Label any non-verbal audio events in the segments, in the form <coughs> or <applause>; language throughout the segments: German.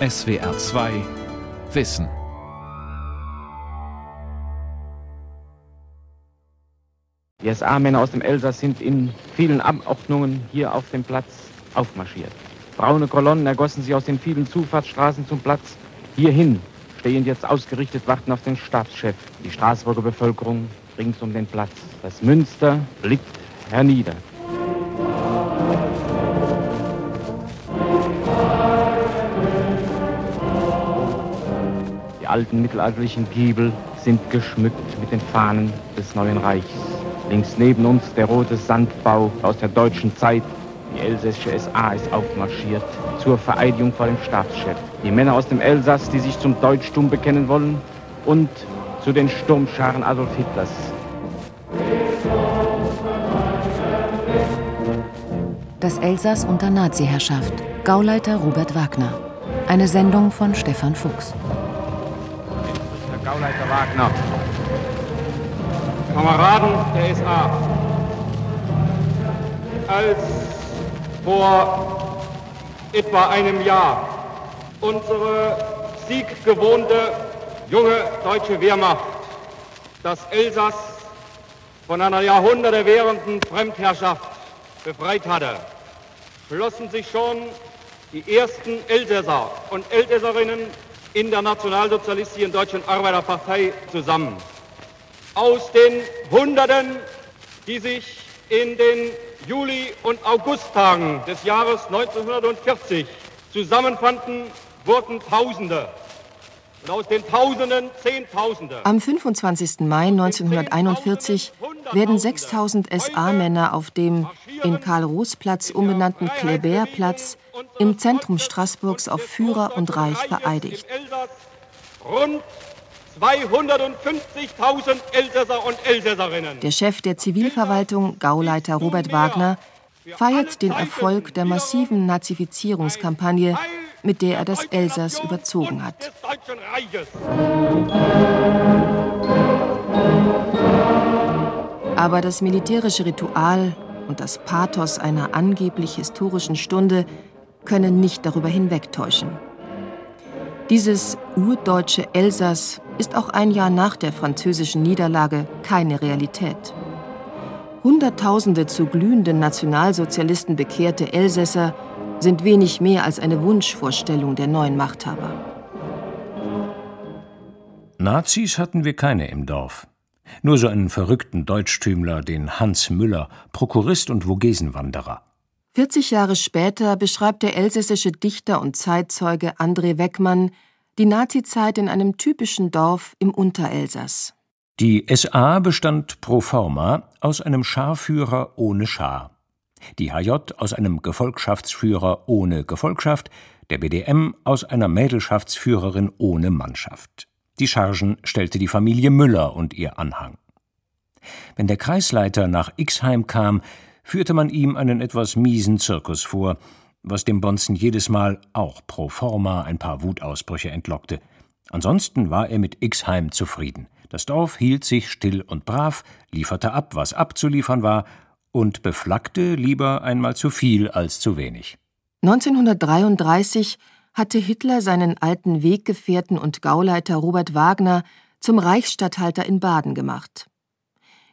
SWR 2 Wissen. Die SA-Männer aus dem Elsass sind in vielen Abordnungen hier auf dem Platz aufmarschiert. Braune Kolonnen ergossen sich aus den vielen Zufahrtsstraßen zum Platz. Hierhin stehen jetzt ausgerichtet, warten auf den Stabschef. Die Straßburger Bevölkerung rings um den Platz. Das Münster blickt hernieder. Alten mittelalterlichen Giebel sind geschmückt mit den Fahnen des neuen Reichs. Links neben uns der rote Sandbau aus der deutschen Zeit. Die elsässische SA ist aufmarschiert zur Vereidigung vor dem Staatschef. Die Männer aus dem Elsass, die sich zum Deutschtum bekennen wollen und zu den Sturmscharen Adolf Hitlers. Das Elsass unter Nazi-Herrschaft. Gauleiter Robert Wagner. Eine Sendung von Stefan Fuchs. Gauleiter Wagner. Kameraden der SA. Als vor etwa einem Jahr unsere sieggewohnte junge deutsche Wehrmacht das Elsass von einer Jahrhunderte währenden Fremdherrschaft befreit hatte, schlossen sich schon die ersten Elsässer und Elsässerinnen in der nationalsozialistischen Deutschen Arbeiterpartei zusammen. Aus den Hunderten, die sich in den Juli- und Augusttagen des Jahres 1940 zusammenfanden, wurden Tausende. Und aus den Tausenden Zehntausende. Am 25. Mai 1941 werden 6000 SA-Männer auf dem in Karl-Roos-Platz umbenannten Kléber-Platz im Zentrum Straßburgs auf Führer und Reich vereidigt. Rund 250.000 Elsässer und Elsässerinnen. Der Chef der Zivilverwaltung, Gauleiter Robert Wagner, feiert den Erfolg der massiven Nazifizierungskampagne, mit der er das Elsass überzogen hat. Aber das militärische Ritual und das Pathos einer angeblich historischen Stunde können nicht darüber hinwegtäuschen. Dieses urdeutsche Elsass ist auch ein Jahr nach der französischen Niederlage keine Realität. Hunderttausende zu glühenden Nationalsozialisten bekehrte Elsässer sind wenig mehr als eine Wunschvorstellung der neuen Machthaber. Nazis hatten wir keine im Dorf. Nur so einen verrückten Deutschtümler, den Hans Müller, Prokurist und Vogesenwanderer. 40 Jahre später beschreibt der elsässische Dichter und Zeitzeuge André Weckmann die Nazizeit in einem typischen Dorf im Unterelsass. Die SA bestand pro forma aus einem Scharführer ohne Schar, die HJ aus einem Gefolgschaftsführer ohne Gefolgschaft, der BDM aus einer Mädelschaftsführerin ohne Mannschaft. Die Chargen stellte die Familie Müller und ihr Anhang. Wenn der Kreisleiter nach Ixheim kam, führte man ihm einen etwas miesen Zirkus vor, was dem Bonzen jedes Mal auch pro forma ein paar Wutausbrüche entlockte. Ansonsten war er mit Ixheim zufrieden. Das Dorf hielt sich still und brav, lieferte ab, was abzuliefern war, und beflaggte lieber einmal zu viel als zu wenig. 1933 hatte Hitler seinen alten Weggefährten und Gauleiter Robert Wagner zum Reichsstatthalter in Baden gemacht.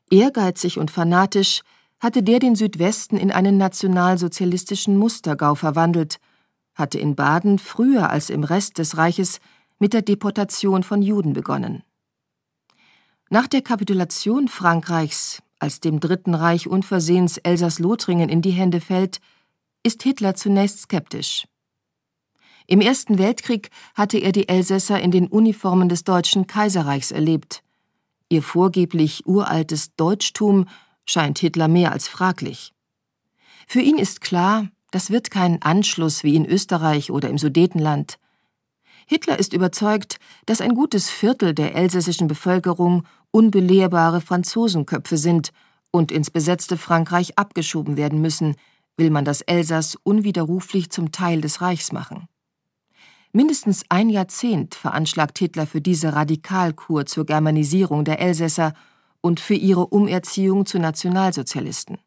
Ehrgeizig und fanatisch hatte der den Südwesten in einen nationalsozialistischen Mustergau verwandelt, hatte in Baden früher als im Rest des Reiches mit der Deportation von Juden begonnen. Nach der Kapitulation Frankreichs, als dem Dritten Reich unversehens Elsass-Lothringen in die Hände fällt, ist Hitler zunächst skeptisch. Im Ersten Weltkrieg hatte er die Elsässer in den Uniformen des Deutschen Kaiserreichs erlebt. Ihr vorgeblich uraltes Deutschtum scheint Hitler mehr als fraglich. Für ihn ist klar, das wird kein Anschluss wie in Österreich oder im Sudetenland. Hitler ist überzeugt, dass ein gutes Viertel der elsässischen Bevölkerung unbelehrbare Franzosenköpfe sind und ins besetzte Frankreich abgeschoben werden müssen, will man das Elsass unwiderruflich zum Teil des Reichs machen. Mindestens ein Jahrzehnt veranschlagt Hitler für diese Radikalkur zur Germanisierung der Elsässer und für ihre Umerziehung zu Nationalsozialisten.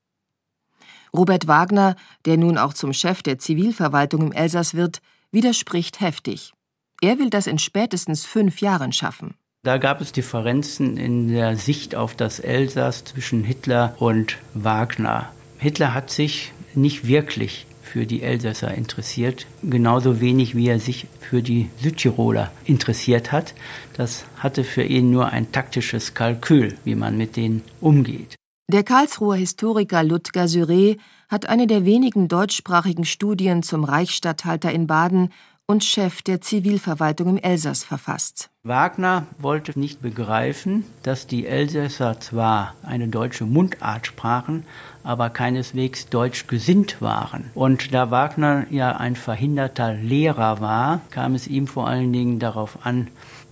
Robert Wagner, der nun auch zum Chef der Zivilverwaltung im Elsass wird, widerspricht heftig. Er will das in spätestens fünf Jahren schaffen. Da gab es Differenzen in der Sicht auf das Elsass zwischen Hitler und Wagner. Hitler hat sich nicht wirklich für die Elsässer interessiert, genauso wenig wie er sich für die Südtiroler interessiert hat. Das hatte für ihn nur ein taktisches Kalkül, wie man mit denen umgeht. Der Karlsruher Historiker Ludger Syré hat eine der wenigen deutschsprachigen Studien zum Reichsstatthalter in Baden und Chef der Zivilverwaltung im Elsass verfasst. Wagner wollte nicht begreifen, dass die Elsässer zwar eine deutsche Mundart sprachen, aber keineswegs deutsch gesinnt waren. Und da Wagner ja ein verhinderter Lehrer war, kam es ihm vor allen Dingen darauf an,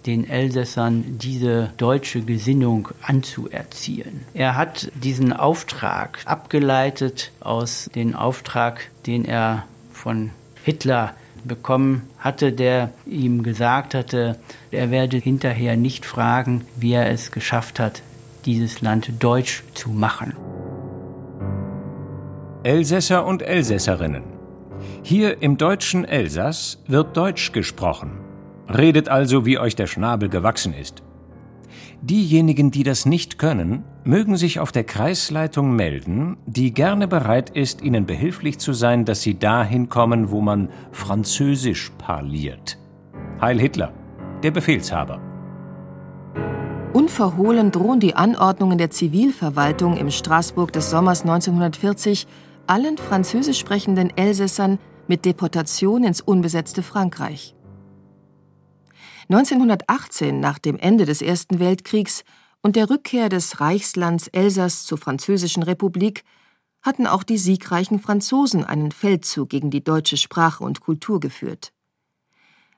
den Elsässern diese deutsche Gesinnung anzuerziehen. Er hat diesen Auftrag abgeleitet aus dem Auftrag, den er von Hitler bekommen hatte, der ihm gesagt hatte, er werde hinterher nicht fragen, wie er es geschafft hat, dieses Land deutsch zu machen. Elsässer und Elsässerinnen. Hier im deutschen Elsass wird Deutsch gesprochen. Redet also, wie euch der Schnabel gewachsen ist. Diejenigen, die das nicht können, mögen sich auf der Kreisleitung melden, die gerne bereit ist, ihnen behilflich zu sein, dass sie dahin kommen, wo man Französisch parliert. Heil Hitler, der Befehlshaber. Unverhohlen drohen die Anordnungen der Zivilverwaltung im Straßburg des Sommers 1940 allen französisch sprechenden Elsässern mit Deportation ins unbesetzte Frankreich. 1918, nach dem Ende des Ersten Weltkriegs und der Rückkehr des Reichslands Elsass zur Französischen Republik, hatten auch die siegreichen Franzosen einen Feldzug gegen die deutsche Sprache und Kultur geführt.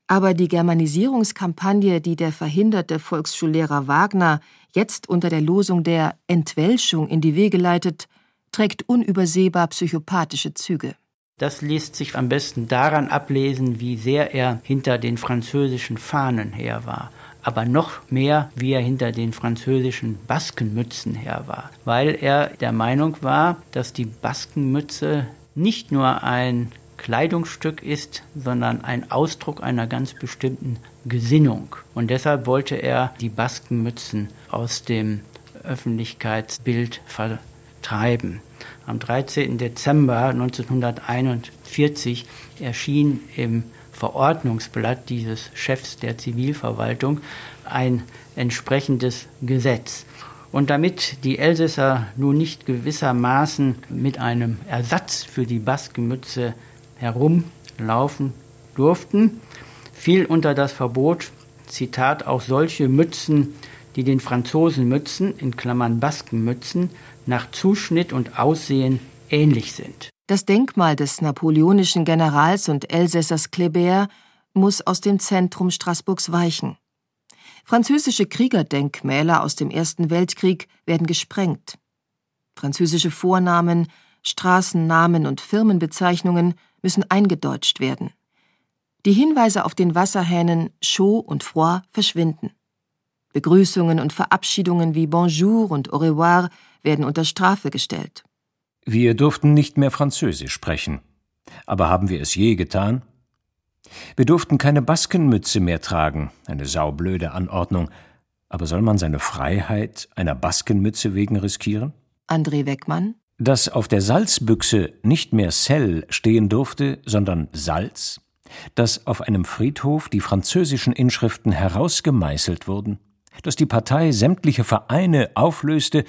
Aber die Germanisierungskampagne, die der verhinderte Volksschullehrer Wagner jetzt unter der Losung der Entwelschung in die Wege leitet, trägt unübersehbar psychopathische Züge. Das lässt sich am besten daran ablesen, wie sehr er hinter den französischen Fahnen her war aber noch mehr, wie er hinter den französischen Baskenmützen her war, weil er der Meinung war, dass die Baskenmütze nicht nur ein Kleidungsstück ist, sondern ein Ausdruck einer ganz bestimmten Gesinnung. Und deshalb wollte er die Baskenmützen aus dem Öffentlichkeitsbild vertreiben. Am 13. Dezember 1941 erschien im Verordnungsblatt dieses Chefs der Zivilverwaltung ein entsprechendes Gesetz. Und damit die Elsässer nun nicht gewissermaßen mit einem Ersatz für die Baskenmütze herumlaufen durften, fiel unter das Verbot, Zitat, auch solche Mützen, die den Franzosenmützen, in Klammern Baskenmützen, nach Zuschnitt und Aussehen ähnlich sind. Das Denkmal des napoleonischen Generals und Elsässers Kléber muss aus dem Zentrum Straßburgs weichen. Französische Kriegerdenkmäler aus dem Ersten Weltkrieg werden gesprengt. Französische Vornamen, Straßennamen und Firmenbezeichnungen müssen eingedeutscht werden. Die Hinweise auf den Wasserhähnen Chaud und Froid verschwinden. Begrüßungen und Verabschiedungen wie Bonjour und Au revoir werden unter Strafe gestellt. Wir durften nicht mehr Französisch sprechen. Aber haben wir es je getan? Wir durften keine Baskenmütze mehr tragen, eine saublöde Anordnung. Aber soll man seine Freiheit einer Baskenmütze wegen riskieren? André Weckmann. Dass auf der Salzbüchse nicht mehr Sel stehen durfte, sondern Salz? Dass auf einem Friedhof die französischen Inschriften herausgemeißelt wurden? Dass die Partei sämtliche Vereine auflöste,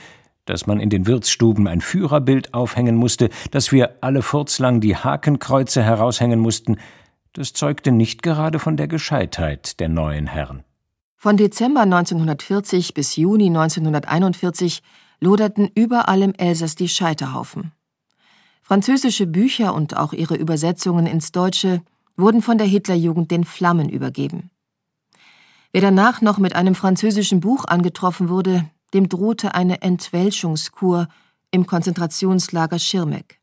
dass man in den Wirtsstuben ein Führerbild aufhängen musste, dass wir alle furzlang die Hakenkreuze heraushängen mussten, das zeugte nicht gerade von der Gescheitheit der neuen Herren. Von Dezember 1940 bis Juni 1941 loderten überall im Elsass die Scheiterhaufen. Französische Bücher und auch ihre Übersetzungen ins Deutsche wurden von der Hitlerjugend den Flammen übergeben. Wer danach noch mit einem französischen Buch angetroffen wurde, dem drohte eine Entwälschungskur im Konzentrationslager Schirmeck.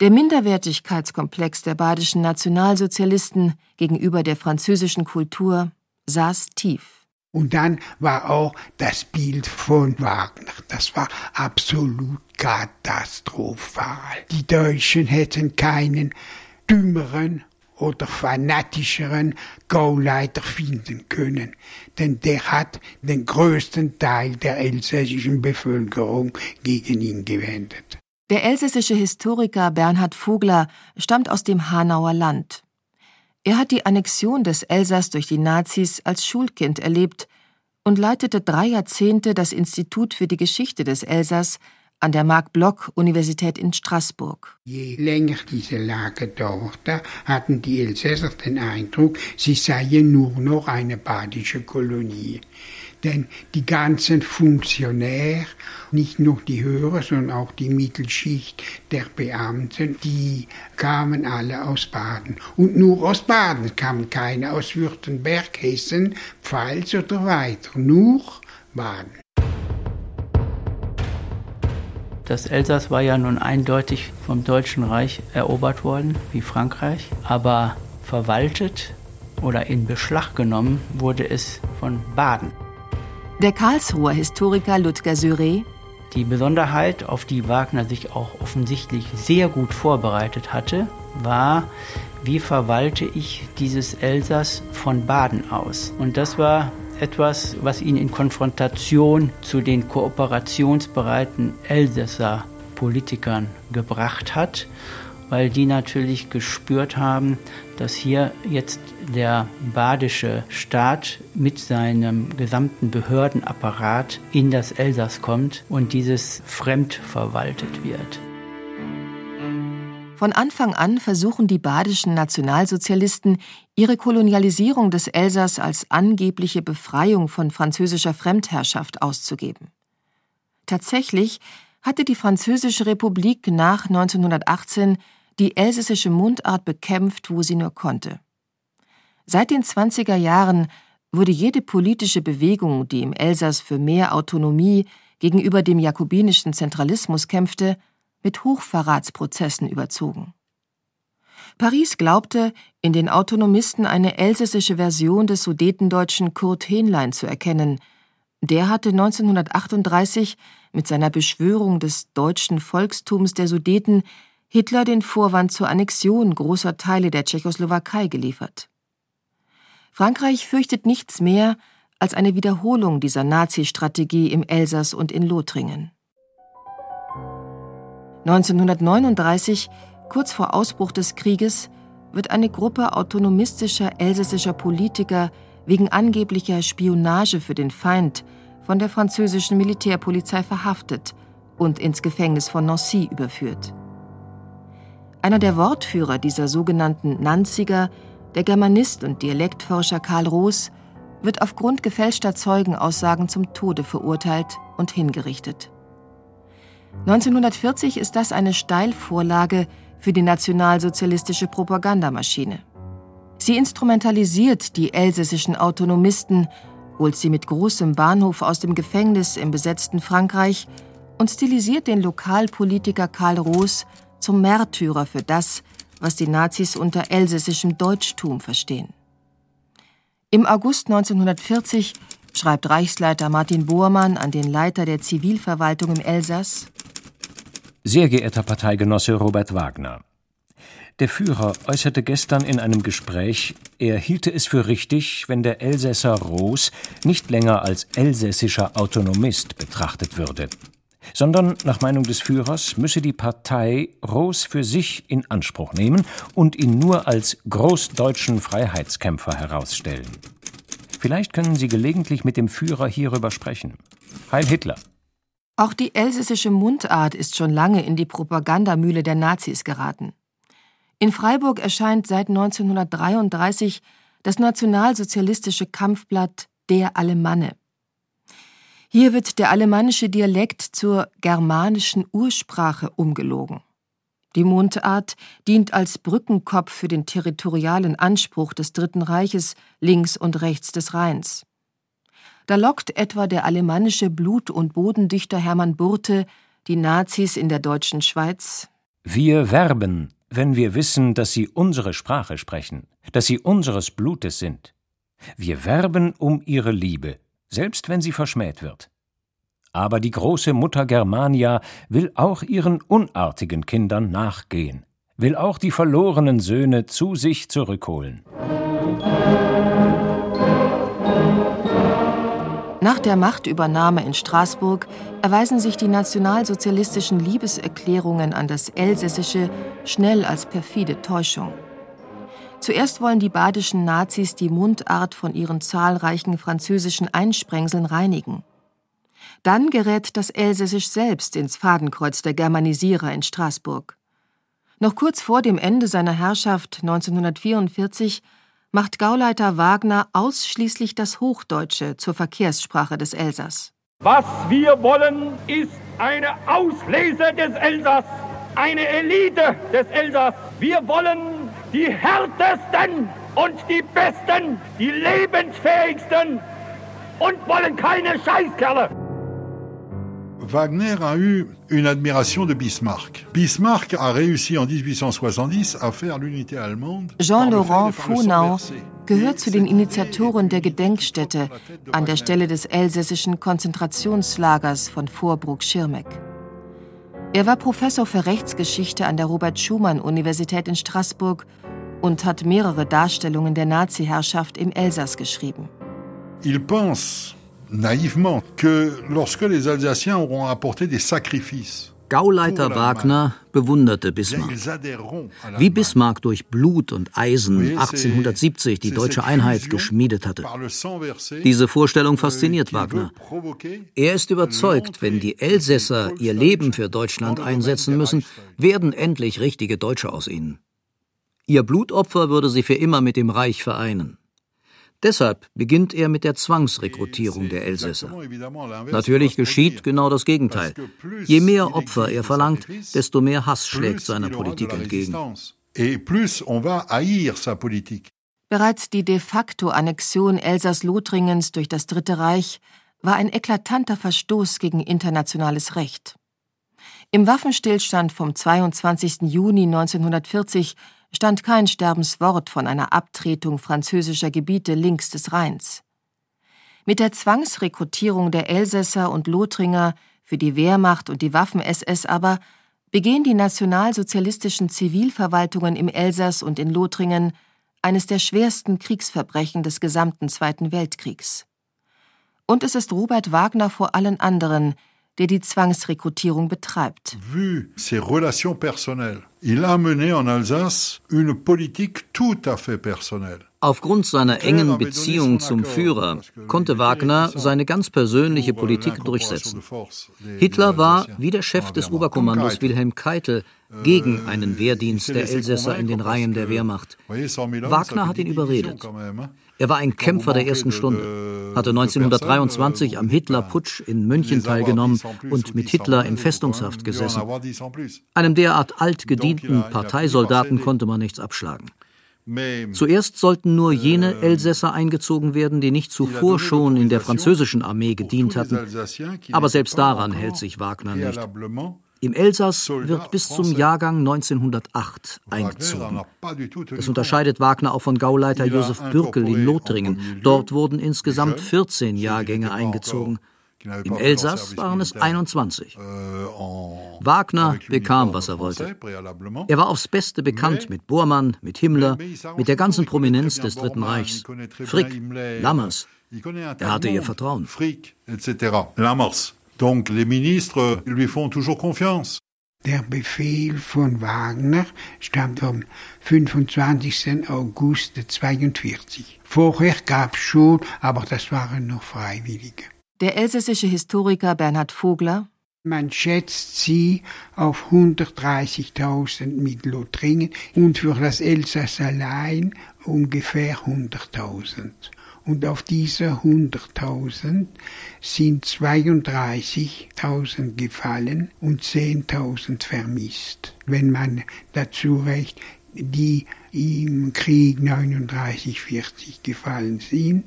Der Minderwertigkeitskomplex der badischen Nationalsozialisten gegenüber der französischen Kultur saß tief. Und dann war auch das Bild von Wagner. Das war absolut katastrophal. Die Deutschen hätten keinen dümmeren oder fanatischeren Gauleiter finden können, denn der hat den größten Teil der elsässischen Bevölkerung gegen ihn gewendet. Der elsässische Historiker Bernhard Vogler stammt aus dem Hanauer Land. Er hat die Annexion des Elsass durch die Nazis als Schulkind erlebt und leitete drei Jahrzehnte das Institut für die Geschichte des Elsass an der Marc-Bloch-Universität in Straßburg. Je länger diese Lage dauerte, hatten die Elsässer den Eindruck, sie seien nur noch eine badische Kolonie. Denn die ganzen Funktionäre, nicht nur die höhere, sondern auch die Mittelschicht der Beamten, die kamen alle aus Baden. Und nur aus Baden kamen keine aus Württemberg, Hessen, Pfalz oder weiter. Nur Baden. Das Elsass war ja nun eindeutig vom Deutschen Reich erobert worden, wie Frankreich, aber verwaltet oder in Beschlag genommen wurde es von Baden. Der Karlsruher Historiker Ludger Syré die Besonderheit, auf die Wagner sich auch offensichtlich sehr gut vorbereitet hatte, war, wie verwalte ich dieses Elsass von Baden aus? Und das war etwas, was ihn in Konfrontation zu den kooperationsbereiten Elsässer Politikern gebracht hat, weil die natürlich gespürt haben, dass hier jetzt der badische Staat mit seinem gesamten Behördenapparat in das Elsass kommt und dieses fremd verwaltet wird. Von Anfang an versuchen die badischen Nationalsozialisten, ihre Kolonialisierung des Elsass als angebliche Befreiung von französischer Fremdherrschaft auszugeben. Tatsächlich hatte die Französische Republik nach 1918 die elsässische Mundart bekämpft, wo sie nur konnte. Seit den 20er Jahren wurde jede politische Bewegung, die im Elsass für mehr Autonomie gegenüber dem jakobinischen Zentralismus kämpfte, mit Hochverratsprozessen überzogen. Paris glaubte, in den Autonomisten eine elsässische Version des Sudetendeutschen Kurt Hähnlein zu erkennen. Der hatte 1938 mit seiner Beschwörung des deutschen Volkstums der Sudeten Hitler den Vorwand zur Annexion großer Teile der Tschechoslowakei geliefert. Frankreich fürchtet nichts mehr als eine Wiederholung dieser Nazi-Strategie im Elsass und in Lothringen. 1939, kurz vor Ausbruch des Krieges, wird eine Gruppe autonomistischer elsässischer Politiker wegen angeblicher Spionage für den Feind von der französischen Militärpolizei verhaftet und ins Gefängnis von Nancy überführt. Einer der Wortführer dieser sogenannten Nanziger, der Germanist und Dialektforscher Karl Roos, wird aufgrund gefälschter Zeugenaussagen zum Tode verurteilt und hingerichtet. 1940 ist das eine Steilvorlage für die nationalsozialistische Propagandamaschine. Sie instrumentalisiert die elsässischen Autonomisten, holt sie mit großem Bahnhof aus dem Gefängnis im besetzten Frankreich und stilisiert den Lokalpolitiker Karl Roos zum Märtyrer für das, was die Nazis unter elsässischem Deutschtum verstehen. Im August 1940 schreibt Reichsleiter Martin Bohrmann an den Leiter der Zivilverwaltung im Elsass Sehr geehrter Parteigenosse Robert Wagner, der Führer äußerte gestern in einem Gespräch, er hielte es für richtig, wenn der Elsässer Roos nicht länger als elsässischer Autonomist betrachtet würde, sondern nach Meinung des Führers müsse die Partei Roos für sich in Anspruch nehmen und ihn nur als großdeutschen Freiheitskämpfer herausstellen. Vielleicht können Sie gelegentlich mit dem Führer hierüber sprechen. Heil Hitler! Auch die elsässische Mundart ist schon lange in die Propagandamühle der Nazis geraten. In Freiburg erscheint seit 1933 das nationalsozialistische Kampfblatt Der Alemanne. Hier wird der alemannische Dialekt zur germanischen Ursprache umgelogen. Die Mundart dient als Brückenkopf für den territorialen Anspruch des Dritten Reiches links und rechts des Rheins. Da lockt etwa der alemannische Blut- und Bodendichter Hermann Burte die Nazis in der deutschen Schweiz. Wir werben, wenn wir wissen, dass sie unsere Sprache sprechen, dass sie unseres Blutes sind. Wir werben um ihre Liebe, selbst wenn sie verschmäht wird. Aber die große Mutter Germania will auch ihren unartigen Kindern nachgehen. will auch die verlorenen Söhne zu sich zurückholen. Nach der Machtübernahme in Straßburg erweisen sich die nationalsozialistischen Liebeserklärungen an das Elsässische schnell als perfide Täuschung. Zuerst wollen die badischen Nazis die Mundart von ihren zahlreichen französischen Einsprengseln reinigen. Dann gerät das Elsässisch selbst ins Fadenkreuz der Germanisierer in Straßburg. Noch kurz vor dem Ende seiner Herrschaft 1944 macht Gauleiter Wagner ausschließlich das Hochdeutsche zur Verkehrssprache des Elsass. Was wir wollen, ist eine Auslese des Elsass, eine Elite des Elsass. Wir wollen die härtesten und die besten, die lebensfähigsten und wollen keine Scheißkerle. Wagner a eu une admiration de Bismarck. Bismarck a réussi en 1870 à faire l'unité allemande. Jean-Laurent Fohnau gehört zu den Initiatoren der Gedenkstätte an der Stelle des elsässischen Konzentrationslagers von Vorburg-Schirmeck. Er war Professor für Rechtsgeschichte an der Robert-Schumann-Universität in Straßburg und hat mehrere Darstellungen der Nazi-Herrschaft im Elsass geschrieben. Il pense naïvement que lorsque les Alsaciens auront apporté des sacrifices Gauleiter Wagner bewunderte Bismarck. Wie Bismarck durch Blut und Eisen 1870 die deutsche Einheit geschmiedet hatte. Diese Vorstellung fasziniert Wagner. Er ist überzeugt, wenn die Elsässer ihr Leben für Deutschland einsetzen müssen, werden endlich richtige Deutsche aus ihnen. Ihr Blutopfer würde sie für immer mit dem Reich vereinen. Deshalb beginnt er mit der Zwangsrekrutierung der Elsässer. Natürlich geschieht genau das Gegenteil. Je mehr Opfer er verlangt, desto mehr Hass schlägt seiner Politik entgegen. Bereits die de facto Annexion Elsass-Lothringens durch das Dritte Reich war ein eklatanter Verstoß gegen internationales Recht. Im Waffenstillstand vom 22. Juni 1940 stand kein Sterbenswort von einer Abtretung französischer Gebiete links des Rheins. Mit der Zwangsrekrutierung der Elsässer und Lothringer für die Wehrmacht und die Waffen-SS aber begehen die nationalsozialistischen Zivilverwaltungen im Elsass und in Lothringen eines der schwersten Kriegsverbrechen des gesamten Zweiten Weltkriegs. Und es ist Robert Wagner vor allen anderen, der die Zwangsrekrutierung betreibt. Vu ses relations personnelles, il a mené en Alsace une politique tout à fait personnelle. Aufgrund seiner engen Beziehung zum Führer konnte Wagner seine ganz persönliche Politik durchsetzen. Hitler war, wie der Chef des Oberkommandos Wilhelm Keitel, gegen einen Wehrdienst der Elsässer in den Reihen der Wehrmacht. Wagner hat ihn überredet. Er war ein Kämpfer der ersten Stunde, hatte 1923 am Hitlerputsch in München teilgenommen und mit Hitler in Festungshaft gesessen. Einem derart altgedienten Parteisoldaten konnte man nichts abschlagen. Zuerst sollten nur jene Elsässer eingezogen werden, die nicht zuvor schon in der französischen Armee gedient hatten. Aber selbst daran hält sich Wagner nicht. Im Elsass wird bis zum Jahrgang 1908 eingezogen. Das unterscheidet Wagner auch von Gauleiter Josef Bürkel in Lothringen. Dort wurden insgesamt 14 Jahrgänge eingezogen. Im Elsass waren es 21. Euh, Wagner bekam, was er wollte. Er war aufs Beste bekannt mit Bormann, mit Himmler, mit der ganzen Prominenz des Dritten Reichs. Frick, Lammers. Er hatte ihr Vertrauen. Frick, etc. Lammers. Donc les ministres lui font toujours confiance. Der Befehl von Wagner stammt vom 25. August 1942. Vorher gab es schon, aber das waren noch Freiwillige. Der elsässische Historiker Bernhard Vogler man schätzt sie auf 130.000 mit Lothringen und für das Elsass allein ungefähr 100.000 und auf diese 100.000 sind 32.000 gefallen und 10.000 vermisst. Wenn man dazu recht, die im Krieg 39-40 gefallen sind,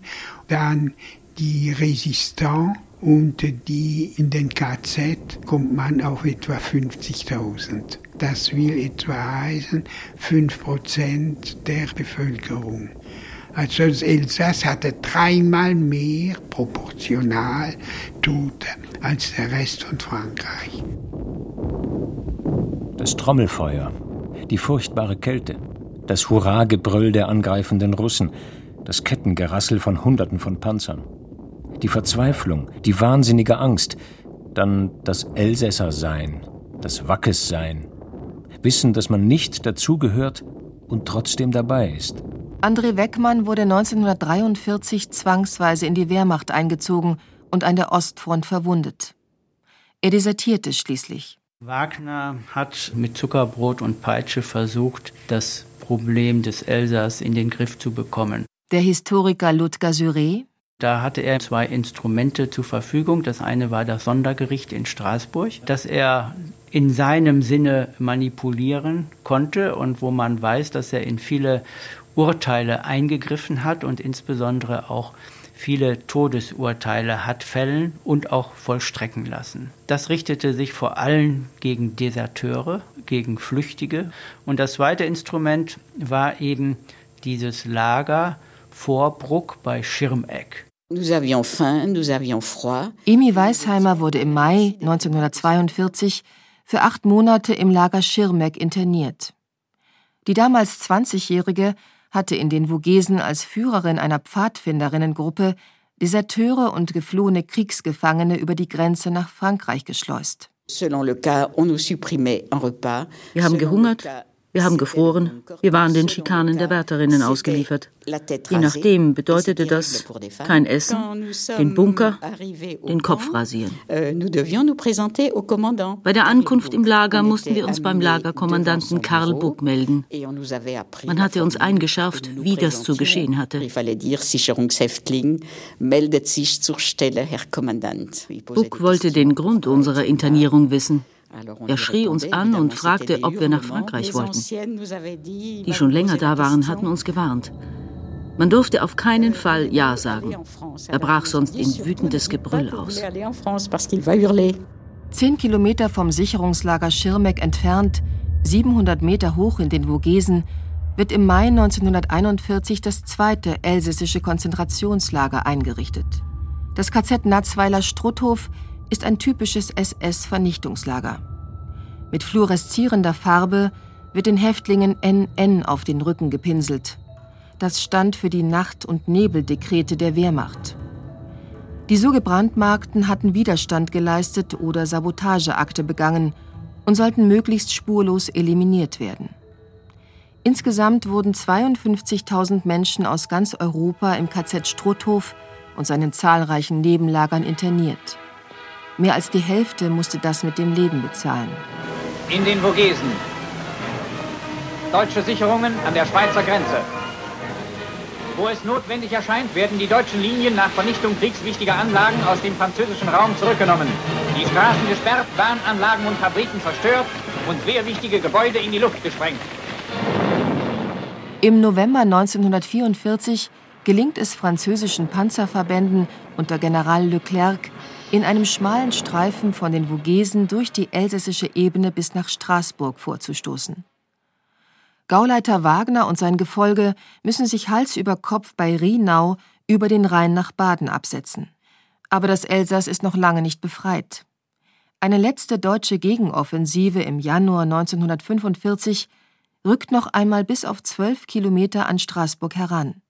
dann die Resistance und die in den KZ kommt man auf etwa 50.000. Das will etwa heißen 5% der Bevölkerung. Also das Elsass hatte dreimal mehr proportional Tote als der Rest von Frankreich. Das Trommelfeuer. Die furchtbare Kälte, das Hurragebrüll der angreifenden Russen, das Kettengerassel von Hunderten von Panzern, die Verzweiflung, die wahnsinnige Angst, dann das Elsässer-Sein, das Wackes-Sein, Wissen, dass man nicht dazugehört und trotzdem dabei ist. André Weckmann wurde 1943 zwangsweise in die Wehrmacht eingezogen und an der Ostfront verwundet. Er desertierte schließlich. Wagner hat mit Zuckerbrot und Peitsche versucht, das Problem des Elsass in den Griff zu bekommen. Der Historiker Ludger Syré da hatte er zwei Instrumente zur Verfügung. Das eine war das Sondergericht in Straßburg, das er in seinem Sinne manipulieren konnte und wo man weiß, dass er in viele Urteile eingegriffen hat und insbesondere auch viele Todesurteile hat fällen und auch vollstrecken lassen. Das richtete sich vor allem gegen Deserteure, gegen Flüchtige. Und das zweite Instrument war eben dieses Lager Vorbruck bei Schirmeck. Emi Weisheimer wurde im Mai 1942 für acht Monate im Lager Schirmeck interniert. Die damals 20-Jährige hatte in den Vogesen als Führerin einer Pfadfinderinnengruppe Deserteure und geflohene Kriegsgefangene über die Grenze nach Frankreich geschleust. Wir haben gehungert, wir haben gefroren, wir waren den Schikanen der Wärterinnen ausgeliefert. Je nachdem bedeutete das kein Essen, den Bunker, den Kopf rasieren. Bei der Ankunft im Lager mussten wir uns beim Lagerkommandanten Karl Buck melden. Man hatte uns eingeschärft, wie das zu geschehen hatte. Buck wollte den Grund unserer Internierung wissen. Er schrie uns an und fragte, ob wir nach Frankreich wollten. Die schon länger da waren, hatten uns gewarnt. Man durfte auf keinen Fall Ja sagen. Er brach sonst in wütendes Gebrüll aus. Zehn Kilometer vom Sicherungslager Schirmeck entfernt, 700 Meter hoch in den Vogesen, wird im Mai 1941 das zweite elsässische Konzentrationslager eingerichtet. Das KZ Natzweiler Strutthof ist ein typisches SS-Vernichtungslager. Mit fluoreszierender Farbe wird den Häftlingen NN auf den Rücken gepinselt. Das stand für die Nacht- und Nebeldekrete der Wehrmacht. Die so gebrandmarkten hatten Widerstand geleistet oder Sabotageakte begangen und sollten möglichst spurlos eliminiert werden. Insgesamt wurden 52.000 Menschen aus ganz Europa im KZ Struthof und seinen zahlreichen Nebenlagern interniert. Mehr als die Hälfte musste das mit dem Leben bezahlen. In den Vogesen. Deutsche Sicherungen an der Schweizer Grenze. Wo es notwendig erscheint, werden die deutschen Linien nach Vernichtung kriegswichtiger Anlagen aus dem französischen Raum zurückgenommen. Die Straßen gesperrt, Bahnanlagen und Fabriken zerstört und sehr wichtige Gebäude in die Luft gesprengt. Im November 1944 gelingt es französischen Panzerverbänden unter General Leclerc, in einem schmalen Streifen von den Vogesen durch die elsässische Ebene bis nach Straßburg vorzustoßen. Gauleiter Wagner und sein Gefolge müssen sich Hals über Kopf bei Rienau über den Rhein nach Baden absetzen. Aber das Elsass ist noch lange nicht befreit. Eine letzte deutsche Gegenoffensive im Januar 1945 rückt noch einmal bis auf zwölf Kilometer an Straßburg heran.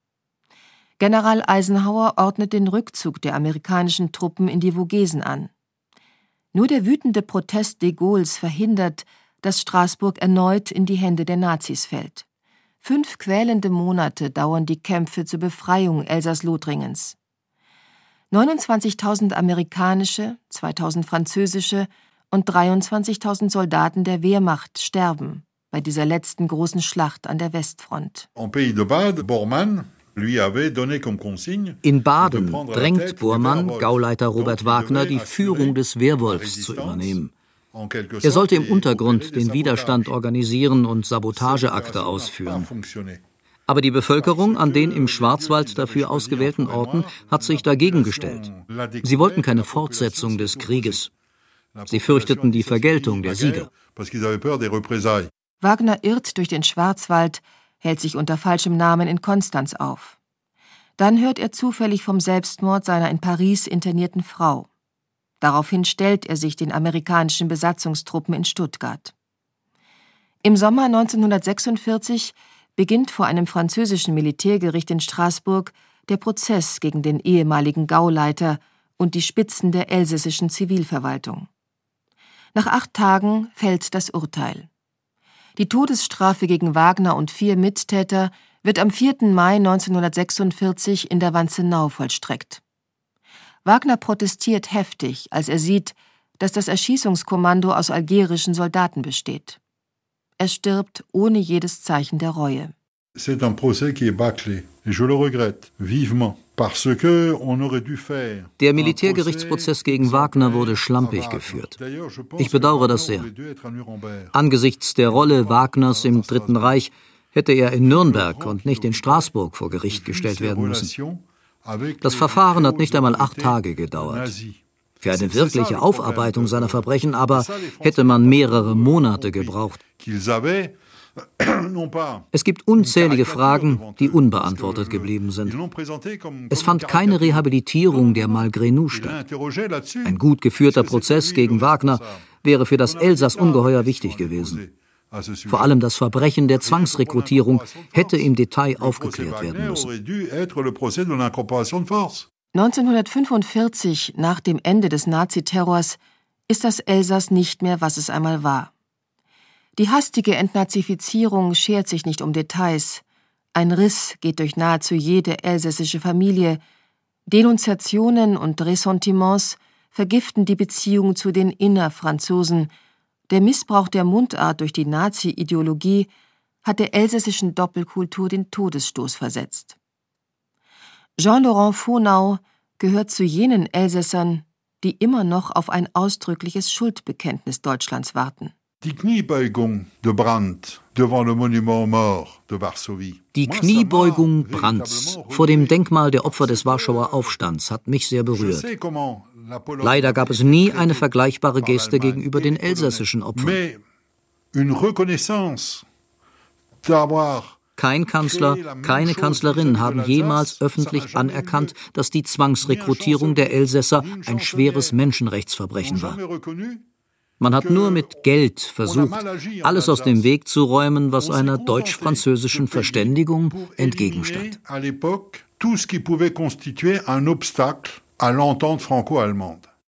General Eisenhower ordnet den Rückzug der amerikanischen Truppen in die Vogesen an. Nur der wütende Protest de Gaulles verhindert, dass Straßburg erneut in die Hände der Nazis fällt. Fünf quälende Monate dauern die Kämpfe zur Befreiung Elsass-Lothringens. 29.000 amerikanische, 2.000 französische und 23.000 Soldaten der Wehrmacht sterben bei dieser letzten großen Schlacht an der Westfront. In Baden drängt Bormann Gauleiter Robert Wagner, die Führung des Wehrwolfs zu übernehmen. Er sollte im Untergrund den Widerstand organisieren und Sabotageakte ausführen. Aber die Bevölkerung an den im Schwarzwald dafür ausgewählten Orten hat sich dagegen gestellt. Sie wollten keine Fortsetzung des Krieges. Sie fürchteten die Vergeltung der Sieger. Wagner irrt durch den Schwarzwald, hält sich unter falschem Namen in Konstanz auf. Dann hört er zufällig vom Selbstmord seiner in Paris internierten Frau. Daraufhin stellt er sich den amerikanischen Besatzungstruppen in Stuttgart. Im Sommer 1946 beginnt vor einem französischen Militärgericht in Straßburg der Prozess gegen den ehemaligen Gauleiter und die Spitzen der elsässischen Zivilverwaltung. Nach acht Tagen fällt das Urteil. Die Todesstrafe gegen Wagner und vier Mittäter wird am 4. Mai 1946 in der Wanzenau vollstreckt. Wagner protestiert heftig, als er sieht, dass das Erschießungskommando aus algerischen Soldaten besteht. Er stirbt ohne jedes Zeichen der Reue. C'est un procès qui est bâclé, et je le regrette vivement. Der Militärgerichtsprozess gegen Wagner wurde schlampig geführt. Ich bedauere das sehr. Angesichts der Rolle Wagners im Dritten Reich hätte er in Nürnberg und nicht in Straßburg vor Gericht gestellt werden müssen. Das Verfahren hat nicht einmal acht Tage gedauert. Für eine wirkliche Aufarbeitung seiner Verbrechen aber hätte man mehrere Monate gebraucht. <coughs> Es gibt unzählige Fragen, die unbeantwortet geblieben sind. Es fand keine Rehabilitierung der Malgré statt. Ein gut geführter Prozess gegen Wagner wäre für das Elsass ungeheuer wichtig gewesen. Vor allem das Verbrechen der Zwangsrekrutierung hätte im Detail aufgeklärt werden müssen. 1945, nach dem Ende des Naziterrors, ist das Elsass nicht mehr, was es einmal war. Die hastige Entnazifizierung schert sich nicht um Details. Ein Riss geht durch nahezu jede elsässische Familie. Denunziationen und Ressentiments vergiften die Beziehung zu den Innerfranzosen. Der Missbrauch der Mundart durch die Nazi-Ideologie hat der elsässischen Doppelkultur den Todesstoß versetzt. Jean-Laurent Faunau gehört zu jenen Elsässern, die immer noch auf ein ausdrückliches Schuldbekenntnis Deutschlands warten. Die Kniebeugung de Brandt devant le monument mort de Varsovie. Die Kniebeugung Brandts vor dem Denkmal der Opfer des Warschauer Aufstands hat mich sehr berührt. Leider gab es nie eine vergleichbare Geste gegenüber den elsässischen Opfern. Kein Kanzler, keine Kanzlerin haben jemals öffentlich anerkannt, dass die Zwangsrekrutierung der Elsässer ein schweres Menschenrechtsverbrechen war. Man hat nur mit Geld versucht, alles aus dem Weg zu räumen, was einer deutsch-französischen Verständigung entgegenstand. tout ce qui pouvait constituer un obstacle à l'entente franco-allemande.